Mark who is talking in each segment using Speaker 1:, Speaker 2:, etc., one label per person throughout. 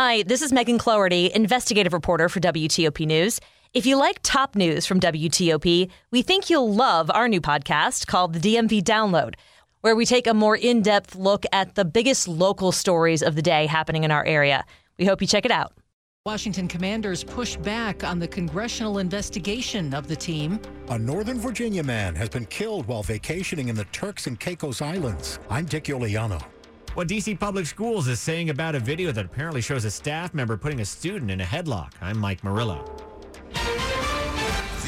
Speaker 1: Hi, this is Megan Cloherty, investigative reporter for WTOP News. If you like top news from WTOP, we think you'll love our new podcast called The DMV Download, where we take a more in depth look at the biggest local stories of the day happening in our area. We hope you check it out.
Speaker 2: Washington commanders push back on the congressional investigation of the team.
Speaker 3: A Northern Virginia man has been killed while vacationing in the Turks and Caicos Islands. I'm Dick Uliano.
Speaker 4: What DC Public Schools is saying about a video that apparently shows a staff member putting a student in a headlock. I'm Mike Murillo.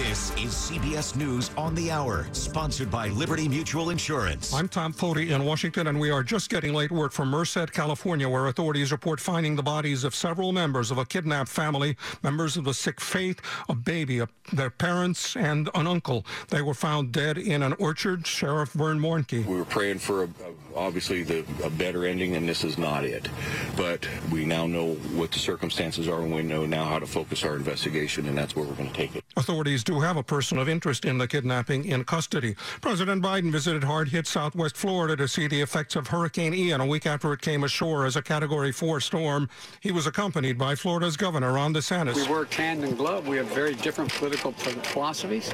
Speaker 5: This is CBS News on the Hour, sponsored by Liberty Mutual Insurance.
Speaker 6: I'm Tom Foti in Washington, and we are just getting late word from Merced, California, where authorities report finding the bodies of several members of a kidnapped family, members of the Sikh faith, a baby, a, their parents, and an uncle. They were found dead in an orchard. Sheriff Vern Warnke.
Speaker 7: We were praying for a, obviously the, a better ending, and this is not it. But we now know what the circumstances are, and we know now how to focus our investigation, and that's where we're going to take it.
Speaker 6: Authorities do have a person of interest in the kidnapping in custody. President Biden visited hard-hit southwest Florida to see the effects of Hurricane Ian a week after it came ashore as a Category 4 storm. He was accompanied by Florida's Governor Ron DeSantis.
Speaker 8: We work hand in glove. We have very different political philosophies,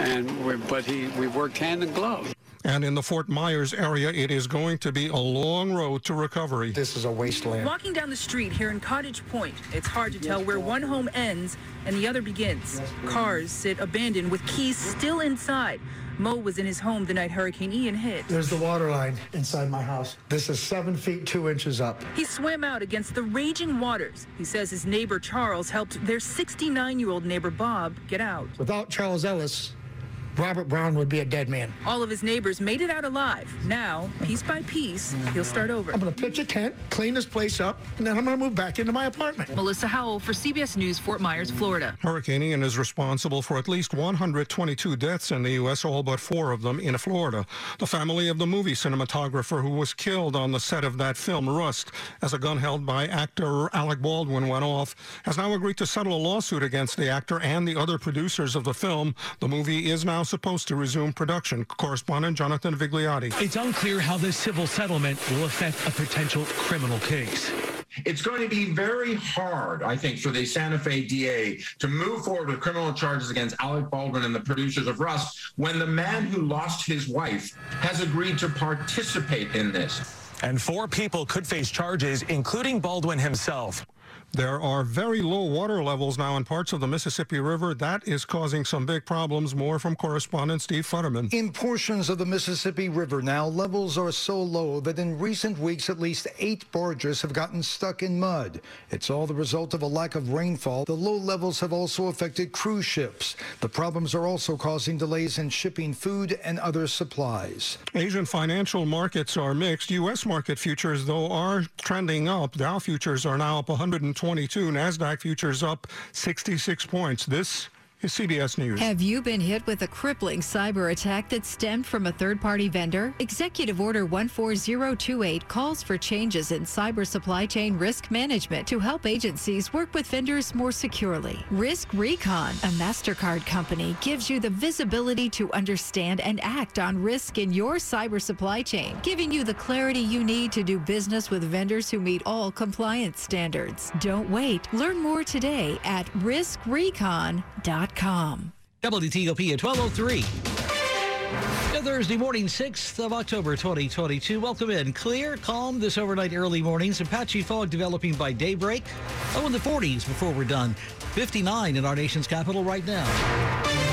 Speaker 8: and but he we worked hand in glove.
Speaker 6: And in the Fort Myers area, it is going to be a long road to recovery.
Speaker 9: This is a wasteland.
Speaker 10: Walking down the street here in Cottage Point, it's hard to tell where one home ends and the other begins. Cars sit abandoned with keys still inside. Mo was in his home the night Hurricane Ian hit.
Speaker 9: There's the water line inside my house. This is seven feet two inches up.
Speaker 10: He swam out against the raging waters. He says his neighbor Charles helped their 69 year old neighbor Bob get out.
Speaker 9: Without Charles Ellis, Robert Brown would be a dead man.
Speaker 10: All of his neighbors made it out alive. Now, piece by piece, he'll start over.
Speaker 9: I'm going to pitch a tent, clean this place up, and then I'm going to move back into my apartment.
Speaker 10: Melissa Howell for CBS News, Fort Myers, Florida.
Speaker 6: Hurricane Ian is responsible for at least 122 deaths in the U.S., all but four of them in Florida. The family of the movie cinematographer who was killed on the set of that film, Rust, as a gun held by actor Alec Baldwin went off, has now agreed to settle a lawsuit against the actor and the other producers of the film. The movie is now supposed to resume production. Correspondent Jonathan Vigliotti.
Speaker 11: It's unclear how this civil settlement will affect a potential criminal case.
Speaker 12: It's going to be very hard, I think, for the Santa Fe DA to move forward with criminal charges against Alec Baldwin and the producers of Rust when the man who lost his wife has agreed to participate in this.
Speaker 11: And four people could face charges, including Baldwin himself.
Speaker 6: There are very low water levels now in parts of the Mississippi River. That is causing some big problems. More from correspondent Steve Futterman.
Speaker 13: In portions of the Mississippi River now, levels are so low that in recent weeks, at least eight barges have gotten stuck in mud. It's all the result of a lack of rainfall. The low levels have also affected cruise ships. The problems are also causing delays in shipping food and other supplies.
Speaker 6: Asian financial markets are mixed. U.S. market futures, though, are trending up. Dow futures are now up 100. 22. NASDAQ futures up 66 points. This is CBS News.
Speaker 14: Have you been hit with a crippling cyber attack that stemmed from a third party vendor? Executive Order 14028 calls for changes in cyber supply chain risk management to help agencies work with vendors more securely. RiskRecon, a MasterCard company, gives you the visibility to understand and act on risk in your cyber supply chain, giving you the clarity you need to do business with vendors who meet all compliance standards. Don't wait. Learn more today at riskrecon.com.
Speaker 15: WTOP at 1203. Thursday morning, 6th of October 2022. Welcome in. Clear, calm this overnight early morning. Some patchy fog developing by daybreak. Oh, in the 40s before we're done. 59 in our nation's capital right now.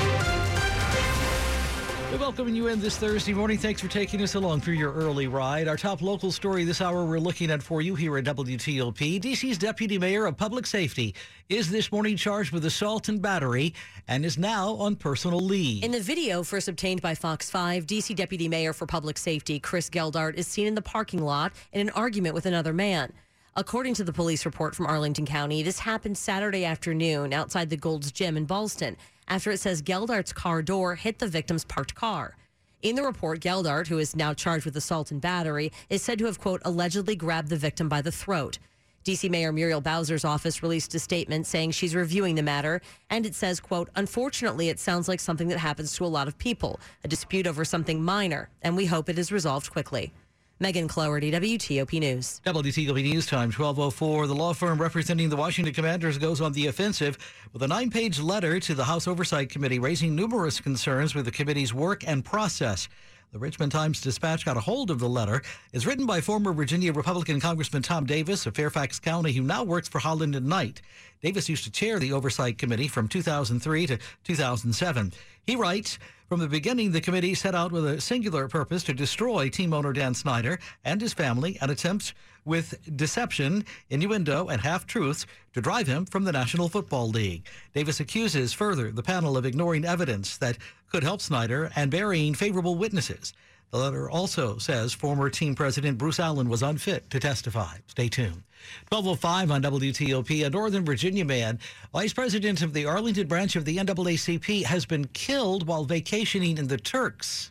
Speaker 15: We're welcoming you in this Thursday morning. Thanks for taking us along for your early ride. Our top local story this hour we're looking at for you here at WTOP. DC's Deputy Mayor of Public Safety is this morning charged with assault and battery and is now on personal leave.
Speaker 1: In the video first obtained by Fox 5, DC Deputy Mayor for Public Safety Chris Geldart is seen in the parking lot in an argument with another man. According to the police report from Arlington County, this happened Saturday afternoon outside the Gold's Gym in Ballston after it says Geldart's car door hit the victim's parked car. In the report, Geldart, who is now charged with assault and battery, is said to have, quote, allegedly grabbed the victim by the throat. DC Mayor Muriel Bowser's office released a statement saying she's reviewing the matter, and it says, quote, unfortunately, it sounds like something that happens to a lot of people, a dispute over something minor, and we hope it is resolved quickly. Megan Cloherty, WTOP News.
Speaker 15: WTOP News Time, 1204. The law firm representing the Washington Commanders goes on the offensive with a nine page letter to the House Oversight Committee raising numerous concerns with the committee's work and process. The Richmond Times Dispatch got a hold of the letter. It's written by former Virginia Republican Congressman Tom Davis of Fairfax County, who now works for Holland and Knight. Davis used to chair the Oversight Committee from 2003 to 2007. He writes, from the beginning, the committee set out with a singular purpose to destroy team owner Dan Snyder and his family and attempts with deception, innuendo, and half truths to drive him from the National Football League. Davis accuses further the panel of ignoring evidence that could help Snyder and burying favorable witnesses. The letter also says former team president Bruce Allen was unfit to testify. Stay tuned. 1205 on WTOP. A Northern Virginia man, vice president of the Arlington branch of the NAACP, has been killed while vacationing in the Turks.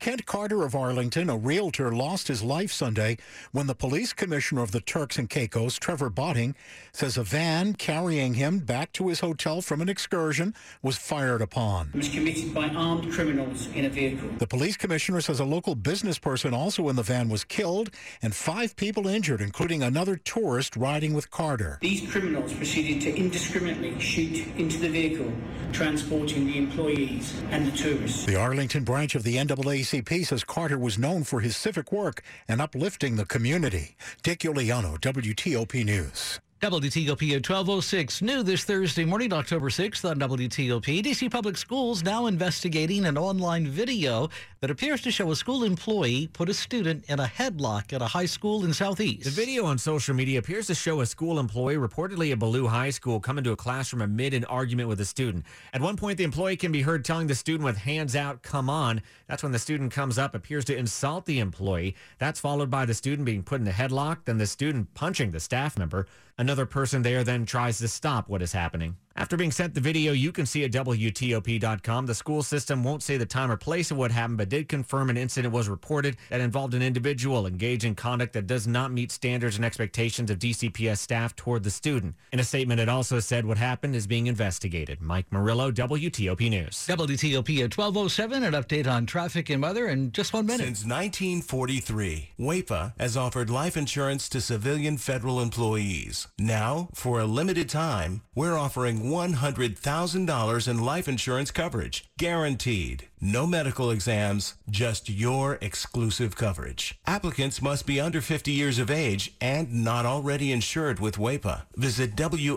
Speaker 3: Kent Carter of Arlington, a realtor, lost his life Sunday when the police commissioner of the Turks and Caicos, Trevor Botting, says a van carrying him back to his hotel from an excursion was fired upon.
Speaker 16: It was committed by armed criminals in a vehicle.
Speaker 3: The police commissioner says a local business person also in the van was killed and five people injured, including another tourist riding with Carter.
Speaker 16: These criminals proceeded to indiscriminately shoot into the vehicle, transporting the employees and the tourists.
Speaker 3: The Arlington branch of the NAACP NAACP says Carter was known for his civic work and uplifting the community. Dick Uliano, WTOP News.
Speaker 15: WTOP at 1206. New this Thursday morning, October 6th on WTOP. DC Public Schools now investigating an online video that appears to show a school employee put a student in a headlock at a high school in Southeast.
Speaker 4: The video on social media appears to show a school employee, reportedly at Ballou High School, come into a classroom amid an argument with a student. At one point, the employee can be heard telling the student with hands out, come on. That's when the student comes up, appears to insult the employee. That's followed by the student being put in a headlock, then the student punching the staff member. Another person there then tries to stop what is happening. After being sent the video, you can see at WTOP.com. The school system won't say the time or place of what happened, but did confirm an incident was reported that involved an individual engaged in conduct that does not meet standards and expectations of DCPS staff toward the student. In a statement, it also said what happened is being investigated. Mike Murillo, WTOP News.
Speaker 15: WTOP at 1207, an update on traffic and weather in just one minute.
Speaker 17: Since 1943, WAEPA has offered life insurance to civilian federal employees. Now, for a limited time, we're offering $100,000 in life insurance coverage, guaranteed. No medical exams, just your exclusive coverage. Applicants must be under 50 years of age and not already insured with WAEPA. Visit waepa.org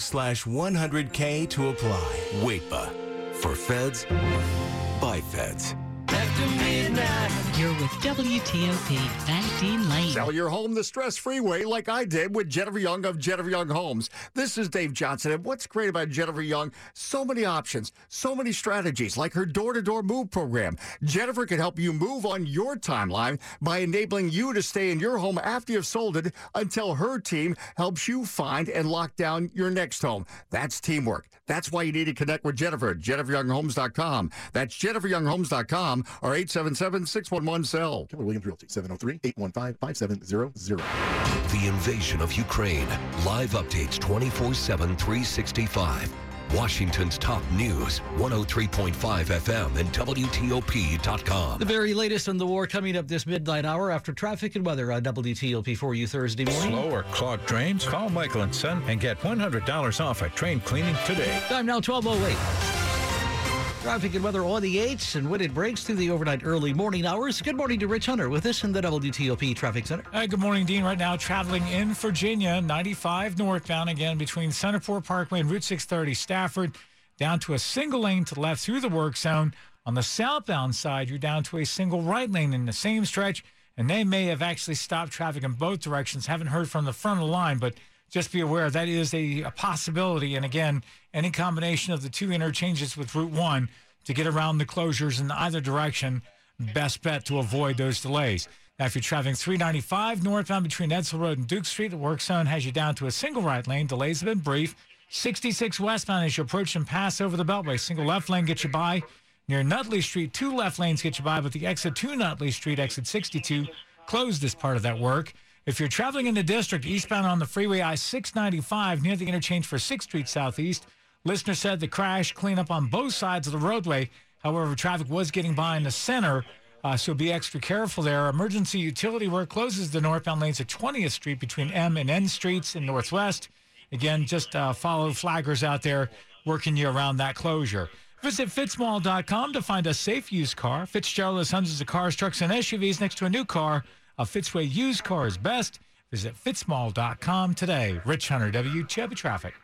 Speaker 17: slash 100K to apply.
Speaker 18: WAEPA. For feds, by feds.
Speaker 2: With WTOP, Van Lane.
Speaker 19: Sell your home the stress-free way like I did with Jennifer Young of Jennifer Young Homes. This is Dave Johnson, and what's great about Jennifer Young, so many options, so many strategies, like her door-to-door move program. Jennifer can help you move on your timeline by enabling you to stay in your home after you've sold it until her team helps you find and lock down your next home. That's teamwork. That's why you need to connect with Jennifer, jenniferyounghomes.com. That's jenniferyounghomes.com or 877-611-SELL.
Speaker 20: Keller Williams Realty, 703-815-5700.
Speaker 18: The invasion of Ukraine. Live updates 24-7, 365. Washington's top news, 103.5 FM and WTOP.com.
Speaker 15: The very latest on the war coming up this midnight hour after traffic and weather on WTOP for you Thursday morning.
Speaker 21: Slow or clogged drains? Call Michael and Son and get $100 off at train cleaning today.
Speaker 15: Time now 1208. Traffic and weather on the 8s and when it breaks through the overnight early morning hours. Good morning to Rich Hunter with us in the WTOP Traffic Center.
Speaker 22: Good morning, Dean. Right now, traveling in Virginia, 95 northbound again between Centerport Parkway and Route 630 Stafford, down to a single lane to left through the work zone. On the southbound side, you're down to a single right lane in the same stretch, and they may have actually stopped traffic in both directions. Haven't heard from the front of the line, but just be aware that is a, a possibility. And again, any combination of the two interchanges with Route 1 to get around the closures in either direction, best bet to avoid those delays. Now, if you're traveling 395 northbound between Edsall Road and Duke Street, the work zone has you down to a single right lane. Delays have been brief. 66 westbound as you approach and pass over the Beltway. Single left lane gets you by. Near Nutley Street, two left lanes get you by, but the exit to Nutley Street, exit 62, closed as part of that work. If you're traveling in the district eastbound on the freeway I 695 near the interchange for 6th Street Southeast, listener said the crash cleanup on both sides of the roadway. However, traffic was getting by in the center Uh, so be extra careful there. Emergency utility work closes the northbound lanes at 20th Street between M and N Streets in Northwest. Again, just uh, follow flaggers out there working you around that closure. Visit fitzmall.com to find a safe used car. Fitzgerald has hundreds of cars, trucks, and SUVs next to a new car. A Fitzway used car is best. Visit fitzmall.com today. Rich Hunter, WTOP Traffic.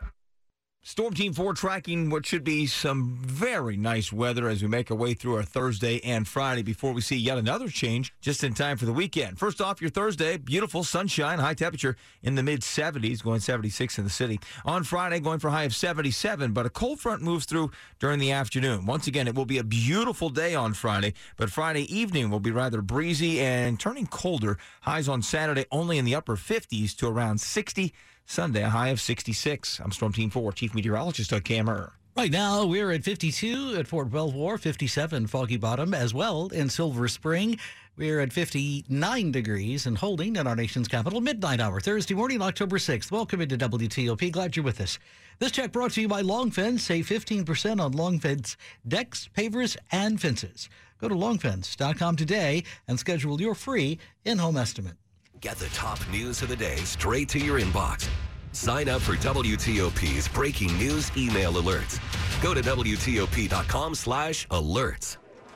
Speaker 23: Storm Team 4 tracking what should be some very nice weather as we make our way through our Thursday and Friday before we see yet another change just in time for the weekend. First off, your Thursday, beautiful sunshine, high temperature in the mid 70s, going 76 in the city. On Friday, going for a high of 77, but a cold front moves through during the afternoon. Once again, it will be a beautiful day on Friday, but Friday evening will be rather breezy and turning colder. Highs on Saturday only in the upper 50s to around 60. Sunday, a high of 66. I'm Storm Team 4 Chief Meteorologist Doug Kammerer.
Speaker 15: Right now, we're at 52 at Fort Belvoir, 57 Foggy Bottom as well in Silver Spring. We're at 59 degrees and holding in our nation's capital, midnight hour, Thursday morning, October 6th. Welcome into WTOP. Glad you're with us. This check brought to you by Long Fence. Save 15% on Long Fence decks, pavers, and fences. Go to longfence.com today and schedule your free in home estimate.
Speaker 18: Get the top news of the day straight to your inbox. Sign up for WTOP's breaking news email alerts. Go to WTOP.com slash alerts.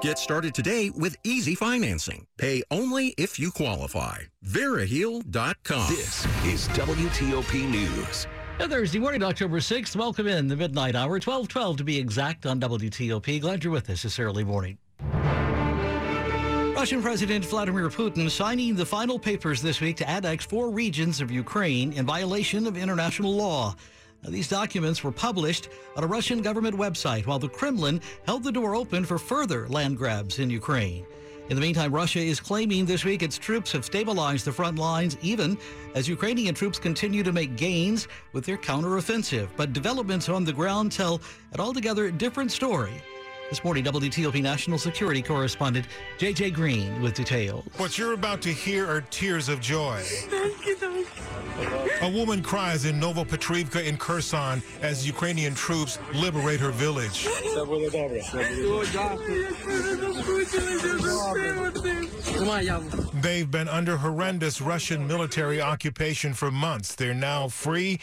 Speaker 24: Get started today with easy financing. Pay only if you qualify. Veriheal.com.
Speaker 18: This is WTOP News.
Speaker 15: And Thursday morning, October 6th. Welcome in the midnight hour, 1212 to be exact on WTOP. Glad you're with us this early morning. Russian President Vladimir Putin signing the final papers this week to annex four regions of Ukraine in violation of international law. Now, these documents were published on a Russian government website while the Kremlin held the door open for further land grabs in Ukraine. In the meantime, Russia is claiming this week its troops have stabilized the front lines, even as Ukrainian troops continue to make gains with their counteroffensive. But developments on the ground tell an altogether different story. This morning, WTOP National Security Correspondent J.J. Green with details.
Speaker 25: What you're about to hear are tears of joy. A woman cries in Novopetrivka in Kherson as Ukrainian troops liberate her village. They've been under horrendous Russian military occupation for months. They're now free,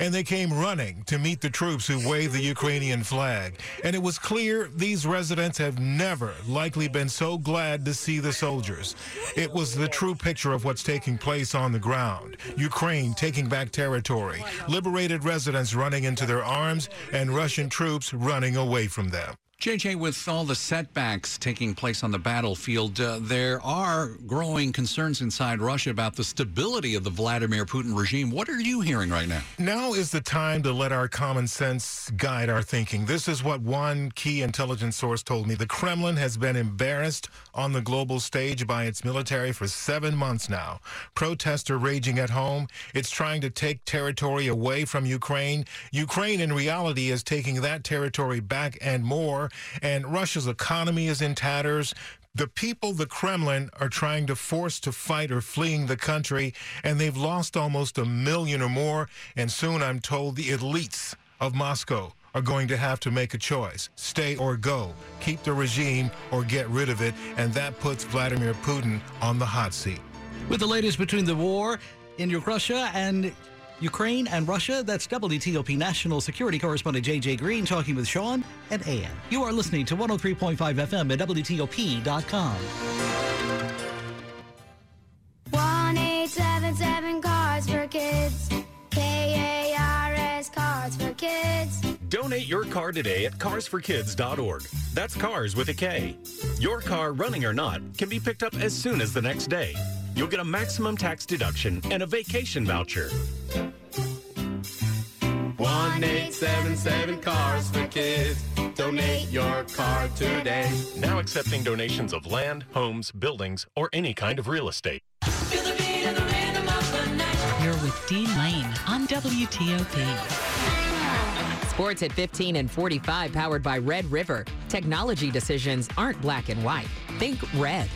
Speaker 25: and they came running to meet the troops who waved the Ukrainian flag. And it was clear these residents have never likely been so glad to see the soldiers. It was the true picture of what's taking place on the ground. Ukraine taking back territory, liberated residents running into their arms, and Russian troops running away from them.
Speaker 26: JJ, with all the setbacks taking place on the battlefield, uh, there are growing concerns inside Russia about the stability of the Vladimir Putin regime. What are you hearing right now?
Speaker 25: Now is the time to let our common sense guide our thinking. This is what one key intelligence source told me. The Kremlin has been embarrassed on the global stage by its military for seven months now. Protests are raging at home. It's trying to take territory away from Ukraine. Ukraine, in reality, is taking that territory back and more and Russia's economy is in tatters. The people the Kremlin are trying to force to fight are fleeing the country, and they've lost almost a million or more. And soon, I'm told, the elites of Moscow are going to have to make a choice stay or go, keep the regime or get rid of it. And that puts Vladimir Putin on the hot seat.
Speaker 15: With the latest between the war in Russia and Ukraine and Russia. That's WTOP National Security Correspondent J.J. Green talking with Sean and Ann. You are listening to 103.5 FM at WTOP.com.
Speaker 27: 1877 Cars for Kids. K A R S
Speaker 28: Donate your car today at carsforkids.org. That's cars with a K. Your car, running or not, can be picked up as soon as the next day. You'll get a maximum tax deduction and a vacation voucher.
Speaker 29: 1877 Cars for Kids. Donate your car today.
Speaker 28: Now accepting donations of land, homes, buildings, or any kind of real estate.
Speaker 2: You're with Dean Lane on WTOP.
Speaker 30: Sports at 15 and 45, powered by Red River. Technology decisions aren't black and white. Think red.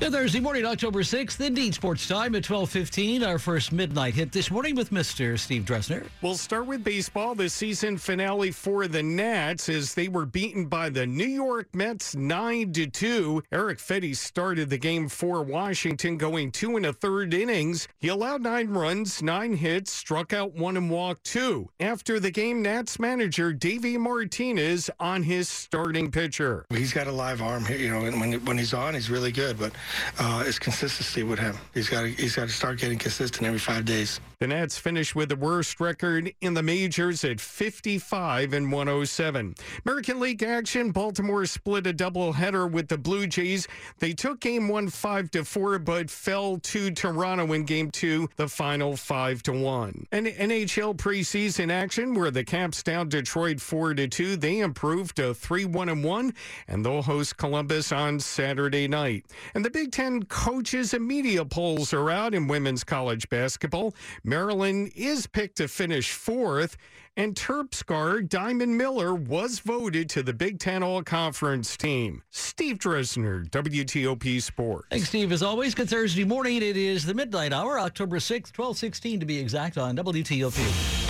Speaker 15: Good Thursday morning, October 6th, Indeed Sports Time at 12.15. Our first midnight hit this morning with Mr. Steve Dresner.
Speaker 31: We'll start with baseball. The season finale for the Nats as they were beaten by the New York Mets 9 to 2. Eric Fedde started the game for Washington, going two and a third innings. He allowed nine runs, nine hits, struck out one and walked two. After the game, Nats manager Davey Martinez on his starting pitcher.
Speaker 32: He's got a live arm here, you know, and when, when he's on, he's really good. But uh, it's consistency with him. He's got he's got to start getting consistent every five days.
Speaker 31: The Nats finished with the worst record in the majors at 55 and 107. American League action: Baltimore split a doubleheader with the Blue Jays. They took Game One five to four, but fell to Toronto in Game Two, the final five to one. And NHL preseason action, where the Caps down Detroit four to two, they improved to three one and one, and they'll host Columbus on Saturday night. And the Big Ten coaches and media polls are out in women's college basketball. Maryland is picked to finish fourth, and Terps star Diamond Miller was voted to the Big Ten All Conference team. Steve Dresner, WTOP Sports.
Speaker 15: Thanks, Steve. As always, good Thursday morning. It is the midnight hour, October 6th, 1216 to be exact, on WTOP.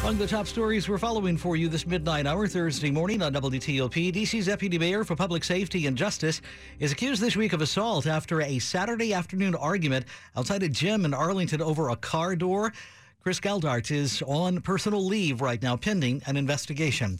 Speaker 15: Among the top stories we're following for you this midnight hour Thursday morning on WTOP, DC's Deputy Mayor for Public Safety and Justice is accused this week of assault after a Saturday afternoon argument outside a gym in Arlington over a car door. Chris Geldart is on personal leave right now, pending an investigation.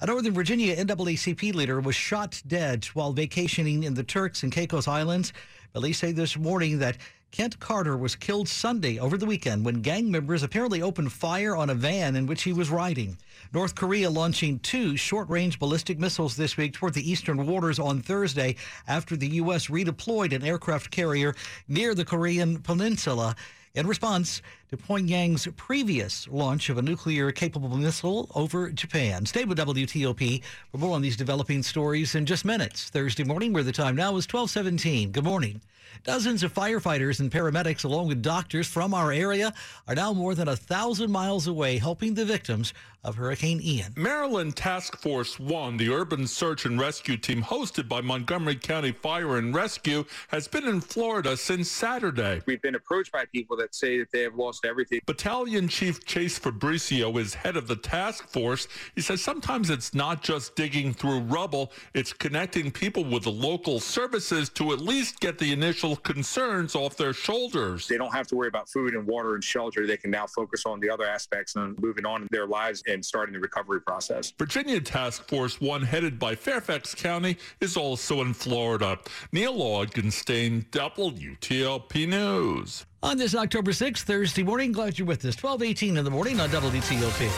Speaker 15: A Northern Virginia NAACP leader was shot dead while vacationing in the Turks and Caicos Islands. Police say this morning that Kent Carter was killed Sunday over the weekend when gang members apparently opened fire on a van in which he was riding. North Korea launching two short range ballistic missiles this week toward the eastern waters on Thursday after the U.S. redeployed an aircraft carrier near the Korean peninsula in response to Pyongyang's previous launch of a nuclear capable missile over Japan. Stay with WTOP for more on these developing stories in just minutes. Thursday morning, where the time now is 1217. Good morning. Dozens of firefighters and paramedics, along with doctors from our area, are now more than a thousand miles away helping the victims of Hurricane Ian.
Speaker 33: Maryland Task Force One, the urban search and rescue team hosted by Montgomery County Fire and Rescue, has been in Florida since Saturday.
Speaker 27: We've been approached by people that say that they have lost everything.
Speaker 33: Battalion Chief Chase Fabricio is head of the task force. He says sometimes it's not just digging through rubble, it's connecting people with the local services to at least get the initial concerns off their shoulders.
Speaker 27: They don't have to worry about food and water and shelter. They can now focus on the other aspects and moving on in their lives and starting the recovery process.
Speaker 33: Virginia Task Force One, headed by Fairfax County, is also in Florida. Neil Augenstein, WTOP News.
Speaker 15: On this October 6th, Thursday morning, glad you're with us. 1218 in the morning on WTOP.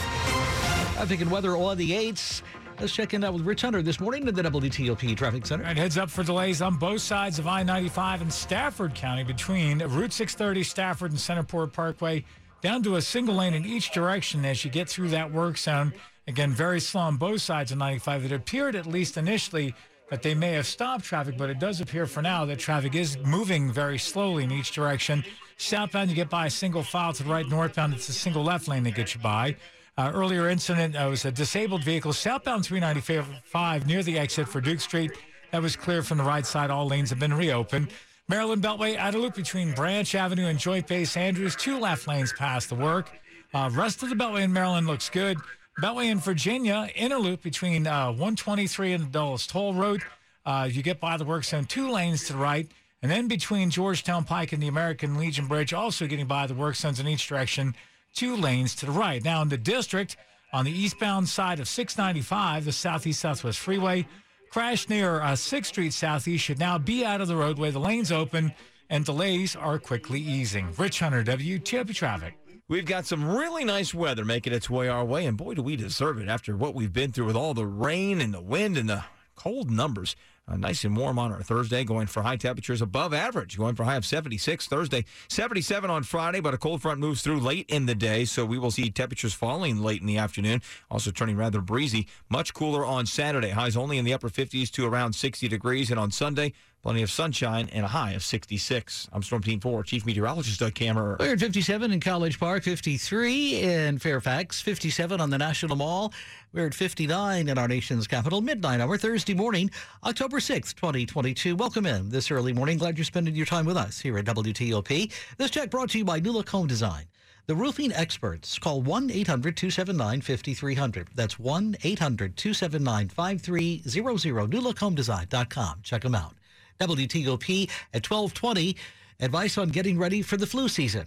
Speaker 15: Traffic and weather on the 8s. Let's check in out with Rich Hunter this morning at the WTOP Traffic Center.
Speaker 22: And heads up for delays on both sides of I-95 in Stafford County between Route 630 Stafford and Centerport Parkway down to a single lane in each direction as you get through that work zone. Again, very slow on both sides of 95. It appeared, at least initially, that they may have stopped traffic, but it does appear for now that traffic is moving very slowly in each direction. Southbound, you get by a single file to the right. Northbound, it's a single left lane that gets you by. Uh, earlier incident uh, was a disabled vehicle southbound 395 near the exit for Duke Street. That was cleared from the right side. All lanes have been reopened. Maryland Beltway at a loop between Branch Avenue and Joint Base Andrews. Two left lanes past the work. Uh, rest of the Beltway in Maryland looks good. Beltway in Virginia, inner loop between uh, 123 and the Dulles Toll Road. Uh, you get by the work zone, two lanes to the right. And then between Georgetown Pike and the American Legion Bridge, also getting by the work zones in each direction, two lanes to the right. Now in the district, on the eastbound side of 695, the Southeast Southwest Freeway, crash near uh, 6th Street Southeast should now be out of the roadway. The lane's open and delays are quickly easing. Rich Hunter, WTOP Traffic.
Speaker 23: We've got some really nice weather making its way our way, and boy, do we deserve it after what we've been through with all the rain and the wind and the cold numbers. Uh, nice and warm on our Thursday, going for high temperatures above average, going for high of 76 Thursday, 77 on Friday, but a cold front moves through late in the day, so we will see temperatures falling late in the afternoon, also turning rather breezy. Much cooler on Saturday, highs only in the upper 50s to around 60 degrees, and on Sunday, plenty of sunshine and a high of 66. I'm Storm Team 4 Chief Meteorologist Doug Kammerer.
Speaker 15: We're at 57 in College Park, 53 in Fairfax, 57 on the National Mall. We're at 59 in our nation's capital, midnight hour, Thursday morning, October 6th, 2022. Welcome in this early morning. Glad you're spending your time with us here at WTOP. This check brought to you by New Home Design. The roofing experts call 1 800 279 5300. That's 1 800 279 5300. NewLookHomeDesign.com. Check them out. WTOP at 1220. Advice on getting ready for the flu season.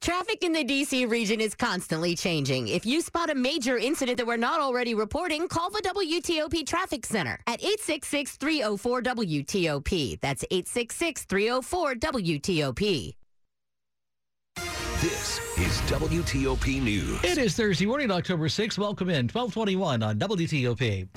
Speaker 34: Traffic in the DC region is constantly changing. If you spot a major incident that we're not already reporting, call the WTOP Traffic Center at 866 304 WTOP. That's 866 304 WTOP.
Speaker 18: This is WTOP News.
Speaker 15: It is Thursday morning, October 6th. Welcome in, 1221 on WTOP.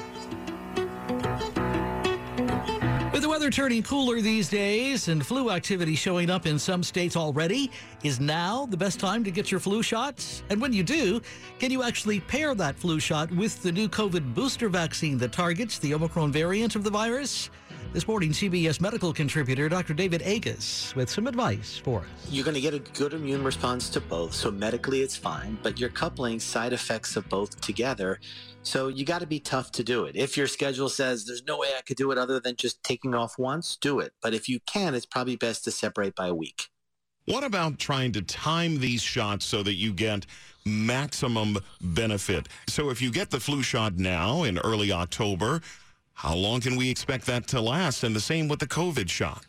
Speaker 15: Weather turning cooler these days and flu activity showing up in some states already, is now the best time to get your flu shots? And when you do, can you actually pair that flu shot with the new COVID booster vaccine that targets the Omicron variant of the virus? This morning, CBS medical contributor Dr. David Agus with some advice for us.
Speaker 35: You're going to get a good immune response to both, so medically it's fine, but you're coupling side effects of both together. So you got to be tough to do it. If your schedule says there's no way I could do it other than just taking off once, do it. But if you can, it's probably best to separate by a week.
Speaker 24: What about trying to time these shots so that you get maximum benefit? So if you get the flu shot now in early October, how long can we expect that to last? And the same with the COVID shot.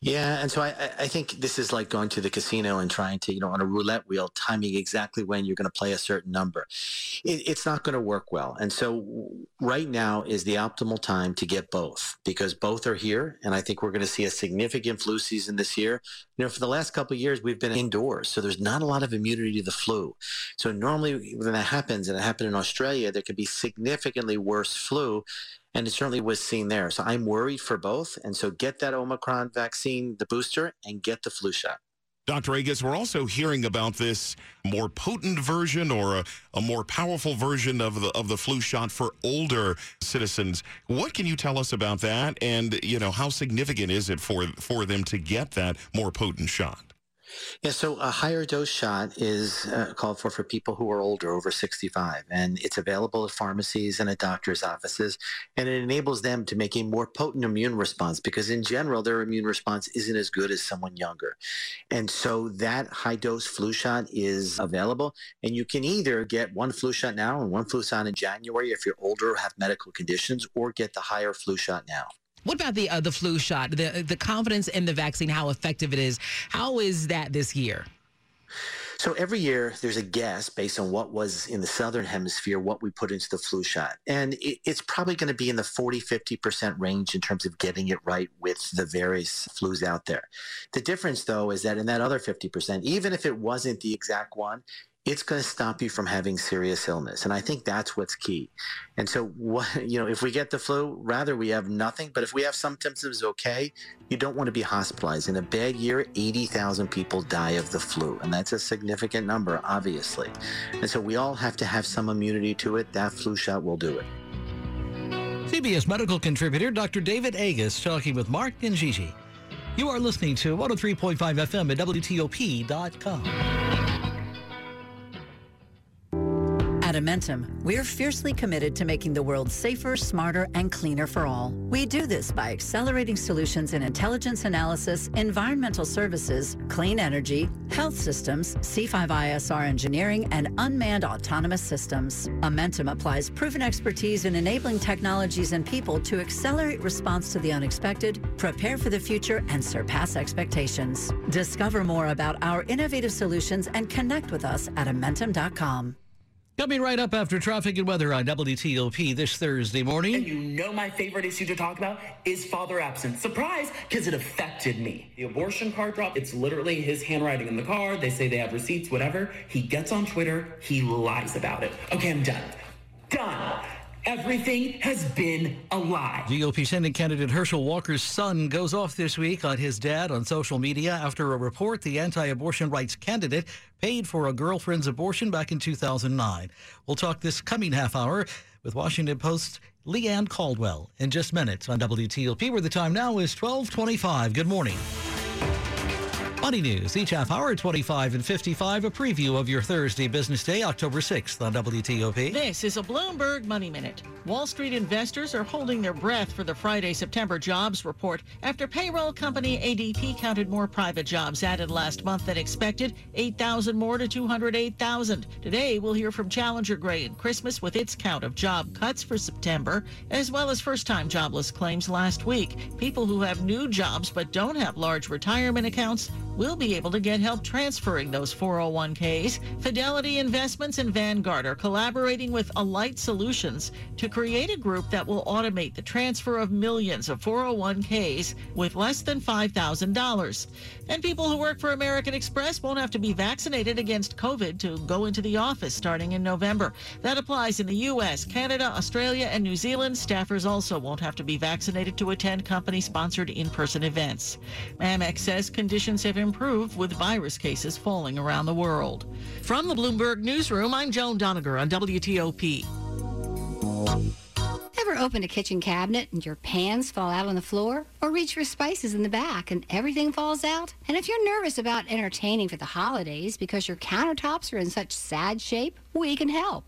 Speaker 35: Yeah, and so I, I think this is like going to the casino and trying to, you know, on a roulette wheel, timing exactly when you're going to play a certain number. It, it's not going to work well. And so right now is the optimal time to get both because both are here. And I think we're going to see a significant flu season this year. You know, for the last couple of years, we've been indoors, so there's not a lot of immunity to the flu. So normally when that happens, and it happened in Australia, there could be significantly worse flu and it certainly was seen there. So I'm worried for both. And so get that Omicron vaccine, the booster, and get the flu shot.
Speaker 24: Dr. Agus, we're also hearing about this more potent version or a, a, more powerful version of the of the flu shot for older citizens. What can you tell us about that? And you know, how significant is it for for them to get that more potent shot?
Speaker 35: Yeah, so a higher dose shot is uh, called for for people who are older, over 65, and it's available at pharmacies and at doctors' offices, and it enables them to make a more potent immune response because, in general, their immune response isn't as good as someone younger. And so that high dose flu shot is available, and you can either get one flu shot now and one flu shot in January if you're older or have medical conditions, or get the higher flu shot now.
Speaker 30: What about the uh, the flu shot? The the confidence in the vaccine, how effective it is. How is that this year?
Speaker 35: So every year there's a guess based on what was in the southern hemisphere, what we put into the flu shot. And it, it's probably going to be in the 40, 50% range in terms of getting it right with the various flus out there. The difference though is that in that other 50%, even if it wasn't the exact one, it's going to stop you from having serious illness. And I think that's what's key. And so, what, you know, if we get the flu, rather we have nothing. But if we have some symptoms, okay, you don't want to be hospitalized. In a bad year, 80,000 people die of the flu. And that's a significant number, obviously. And so we all have to have some immunity to it. That flu shot will do it.
Speaker 15: CBS medical contributor Dr. David Agus talking with Mark and Gigi. You are listening to 103.5 FM at WTOP.com.
Speaker 36: At Amentum, we're fiercely committed to making the world safer, smarter, and cleaner for all. We do this by accelerating solutions in intelligence analysis, environmental services, clean energy, health systems, C5ISR engineering, and unmanned autonomous systems. Amentum applies proven expertise in enabling technologies and people to accelerate response to the unexpected, prepare for the future, and surpass expectations. Discover more about our innovative solutions and connect with us at Amentum.com.
Speaker 15: Coming right up after traffic and weather on WTOP this Thursday morning.
Speaker 37: And you know my favorite issue to talk about is father absence. Surprise, because it affected me. The abortion card drop, it's literally his handwriting in the card. They say they have receipts, whatever. He gets on Twitter, he lies about it. Okay, I'm done. Done. Everything has been a lie.
Speaker 15: GOP Senate candidate Herschel Walker's son goes off this week on his dad on social media after a report the anti abortion rights candidate paid for a girlfriend's abortion back in 2009. We'll talk this coming half hour with Washington Post Leigh Ann Caldwell in just minutes on WTOP, where the time now is 1225. Good morning. Money News, each half hour, 25 and 55, a preview of your Thursday business day, October 6th on WTOP.
Speaker 38: This is a Bloomberg Money Minute. Wall Street investors are holding their breath for the Friday September jobs report after payroll company ADP counted more private jobs added last month than expected, 8,000 more to 208,000. Today, we'll hear from Challenger Gray and Christmas with its count of job cuts for September, as well as first-time jobless claims last week. People who have new jobs but don't have large retirement accounts will be able to get help transferring those 401ks. Fidelity Investments and Vanguard are collaborating with Alight Solutions to create a group that will automate the transfer of millions of 401ks with less than $5,000. And people who work for American Express won't have to be vaccinated against COVID to go into the office starting in November. That applies in the U.S., Canada, Australia, and New Zealand. Staffers also won't have to be vaccinated to attend company-sponsored in-person events. Amex says conditions have improved with virus cases falling around the world. From the Bloomberg Newsroom, I'm Joan Doniger on WTOP.
Speaker 39: Ever open a kitchen cabinet and your pans fall out on the floor? Or reach for spices in the back and everything falls out? And if you're nervous about entertaining for the holidays because your countertops are in such sad shape, we can help.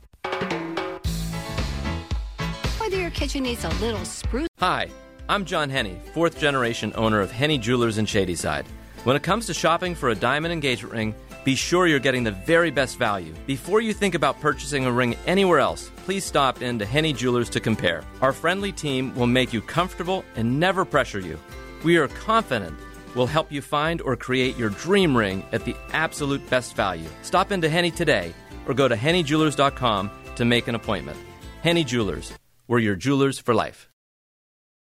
Speaker 39: Whether your kitchen needs a little spruce.
Speaker 40: Hi, I'm John Henne, fourth generation owner of Henne Jewelers in Shadyside. When it comes to shopping for a diamond engagement ring, be sure you're getting the very best value. Before you think about purchasing a ring anywhere else, please stop in to Henne Jewelers to compare. Our friendly team will make you comfortable and never pressure you. We are confident we'll help you find or create your dream ring at the absolute best value. Stop into Henne today or go to HenneJewelers.com to make an appointment. Henne Jewelers, we're your jewelers for life.